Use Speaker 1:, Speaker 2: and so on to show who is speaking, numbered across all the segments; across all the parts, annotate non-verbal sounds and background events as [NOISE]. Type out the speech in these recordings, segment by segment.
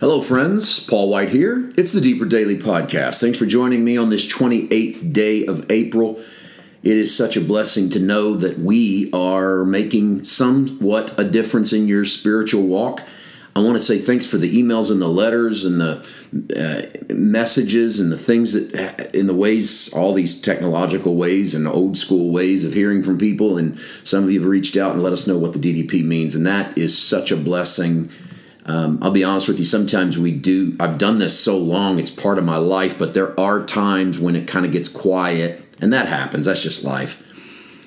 Speaker 1: Hello, friends. Paul White here. It's the Deeper Daily Podcast. Thanks for joining me on this 28th day of April. It is such a blessing to know that we are making somewhat a difference in your spiritual walk. I want to say thanks for the emails and the letters and the uh, messages and the things that, in the ways, all these technological ways and old school ways of hearing from people. And some of you have reached out and let us know what the DDP means. And that is such a blessing. Um, I'll be honest with you, sometimes we do, I've done this so long, it's part of my life, but there are times when it kind of gets quiet and that happens. That's just life.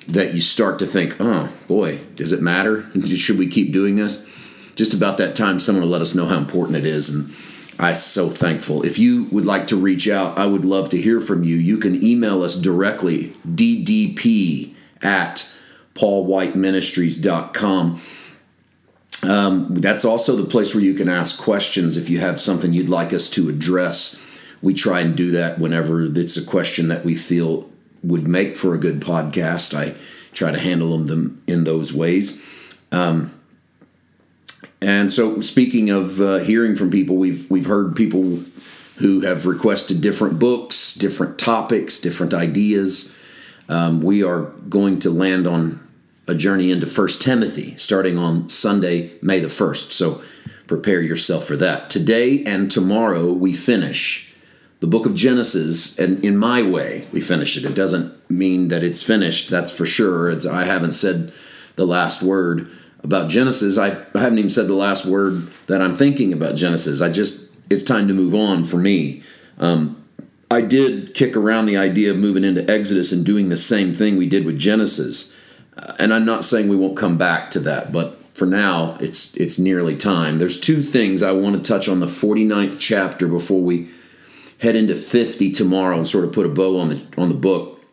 Speaker 1: That you start to think, oh boy, does it matter? [LAUGHS] Should we keep doing this? Just about that time, someone will let us know how important it is. And I'm so thankful. If you would like to reach out, I would love to hear from you. You can email us directly, ddp at paulwhiteministries.com. Um, that's also the place where you can ask questions if you have something you'd like us to address. We try and do that whenever it's a question that we feel would make for a good podcast. I try to handle them in those ways. Um, and so, speaking of uh, hearing from people, we've we've heard people who have requested different books, different topics, different ideas. Um, we are going to land on a journey into First Timothy starting on Sunday, May the first. So, prepare yourself for that. Today and tomorrow we finish the book of Genesis, and in my way, we finish it. It doesn't mean that it's finished, that's for sure. It's, I haven't said the last word about Genesis. I, I haven't even said the last word that I'm thinking about Genesis. I just, it's time to move on for me. Um, I did kick around the idea of moving into Exodus and doing the same thing we did with Genesis. Uh, and I'm not saying we won't come back to that, but for now, it's it's nearly time. There's two things I want to touch on the 49th chapter before we head into 50 tomorrow and sort of put a bow on the on the book.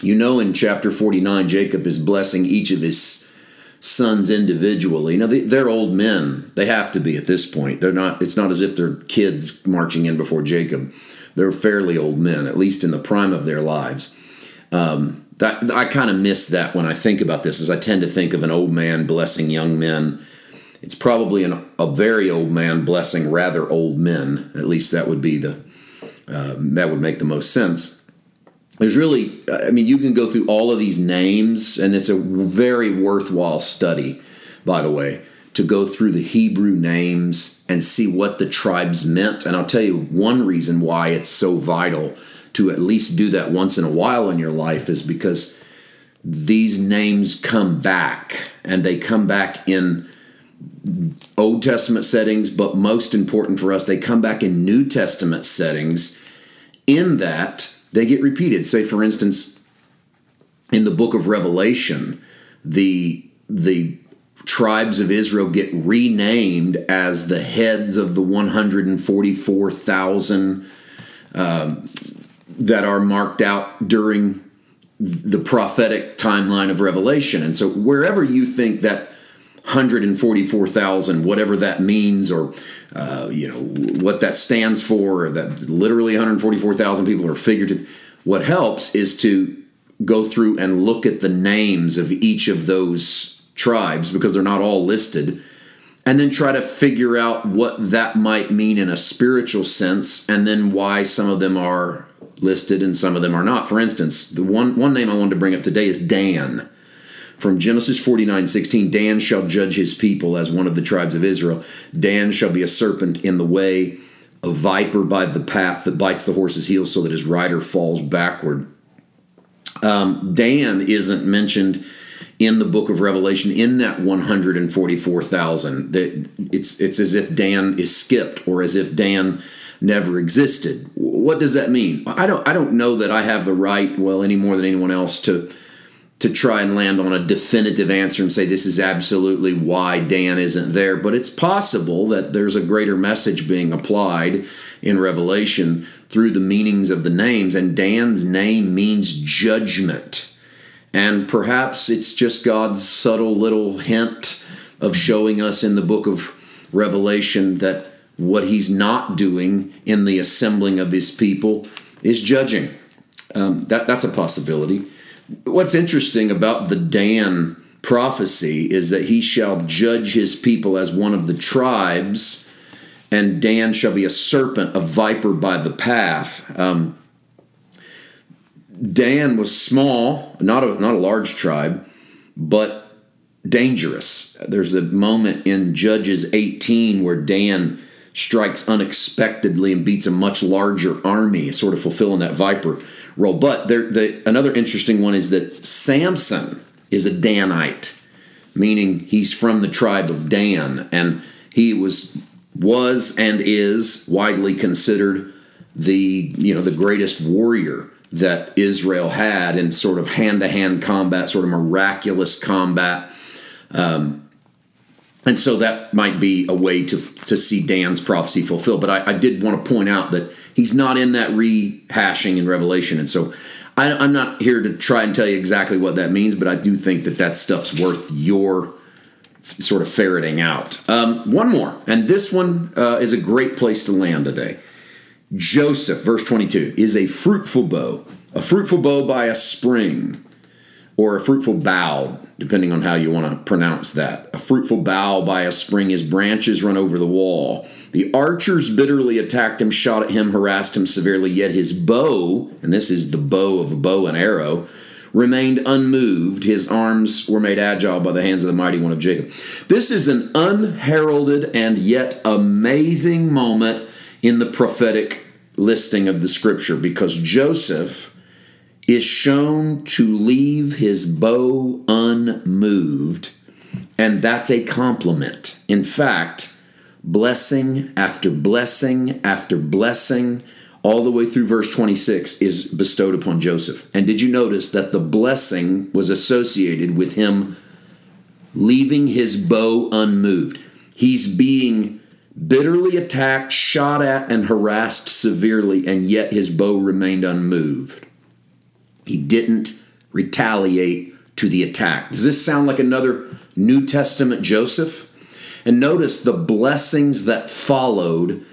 Speaker 1: You know in chapter 49 Jacob is blessing each of his sons individually. Now they, are old men. They have to be at this point. They're not it's not as if they're kids marching in before Jacob. They're fairly old men, at least in the prime of their lives. Um, that I kind of miss that when I think about this, as I tend to think of an old man blessing young men. It's probably an, a very old man blessing rather old men. At least that would be the um, that would make the most sense. There's really, I mean, you can go through all of these names, and it's a very worthwhile study, by the way, to go through the Hebrew names and see what the tribes meant. And I'll tell you one reason why it's so vital to at least do that once in a while in your life is because these names come back, and they come back in Old Testament settings, but most important for us, they come back in New Testament settings in that they get repeated. Say, for instance, in the book of Revelation, the the tribes of Israel get renamed as the heads of the 144,000 uh, that are marked out during the prophetic timeline of Revelation. And so, wherever you think that 144,000, whatever that means, or uh, you know what that stands for, that literally 144,000 people are figurative. What helps is to go through and look at the names of each of those tribes because they're not all listed, and then try to figure out what that might mean in a spiritual sense, and then why some of them are listed and some of them are not. For instance, the one one name I wanted to bring up today is Dan from Genesis 49 16, Dan shall judge his people as one of the tribes of Israel. Dan shall be a serpent in the way, a viper by the path that bites the horse's heels so that his rider falls backward. Um, Dan isn't mentioned in the book of Revelation in that 144,000. It's, it's as if Dan is skipped or as if Dan never existed. What does that mean? I don't, I don't know that I have the right, well, any more than anyone else, to to try and land on a definitive answer and say this is absolutely why Dan isn't there, but it's possible that there's a greater message being applied in Revelation through the meanings of the names, and Dan's name means judgment. And perhaps it's just God's subtle little hint of showing us in the book of Revelation that what he's not doing in the assembling of his people is judging. Um, that, that's a possibility. What's interesting about the Dan prophecy is that he shall judge his people as one of the tribes, and Dan shall be a serpent, a viper by the path. Um, Dan was small, not a not a large tribe, but dangerous. There's a moment in Judges 18 where Dan strikes unexpectedly and beats a much larger army, sort of fulfilling that viper role. But there, the, another interesting one is that Samson is a Danite, meaning he's from the tribe of Dan, and he was was and is widely considered the you know the greatest warrior that Israel had in sort of hand to hand combat, sort of miraculous combat. Um, and so that might be a way to, to see Dan's prophecy fulfilled. But I, I did want to point out that he's not in that rehashing in Revelation. And so I, I'm not here to try and tell you exactly what that means, but I do think that that stuff's worth your sort of ferreting out. Um, one more, and this one uh, is a great place to land today. Joseph, verse 22, is a fruitful bow, a fruitful bow by a spring, or a fruitful bough, depending on how you want to pronounce that. A fruitful bough by a spring, his branches run over the wall. The archers bitterly attacked him, shot at him, harassed him severely, yet his bow, and this is the bow of bow and arrow, remained unmoved. His arms were made agile by the hands of the mighty one of Jacob. This is an unheralded and yet amazing moment in the prophetic listing of the scripture because Joseph is shown to leave his bow unmoved, and that's a compliment. In fact, blessing after blessing after blessing, all the way through verse 26, is bestowed upon Joseph. And did you notice that the blessing was associated with him leaving his bow unmoved? He's being bitterly attacked, shot at, and harassed severely, and yet his bow remained unmoved. He didn't retaliate to the attack. Does this sound like another New Testament Joseph? And notice the blessings that followed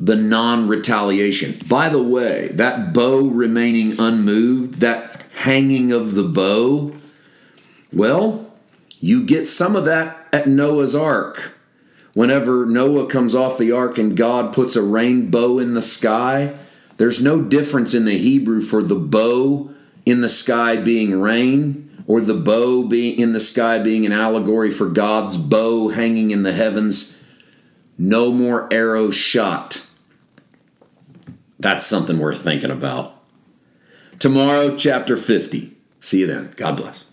Speaker 1: the non retaliation. By the way, that bow remaining unmoved, that hanging of the bow, well, you get some of that at Noah's Ark whenever Noah comes off the ark and God puts a rainbow in the sky, there's no difference in the Hebrew for the bow in the sky being rain or the bow being in the sky being an allegory for God's bow hanging in the heavens. No more arrows shot. That's something worth thinking about. Tomorrow, chapter 50. See you then. God bless.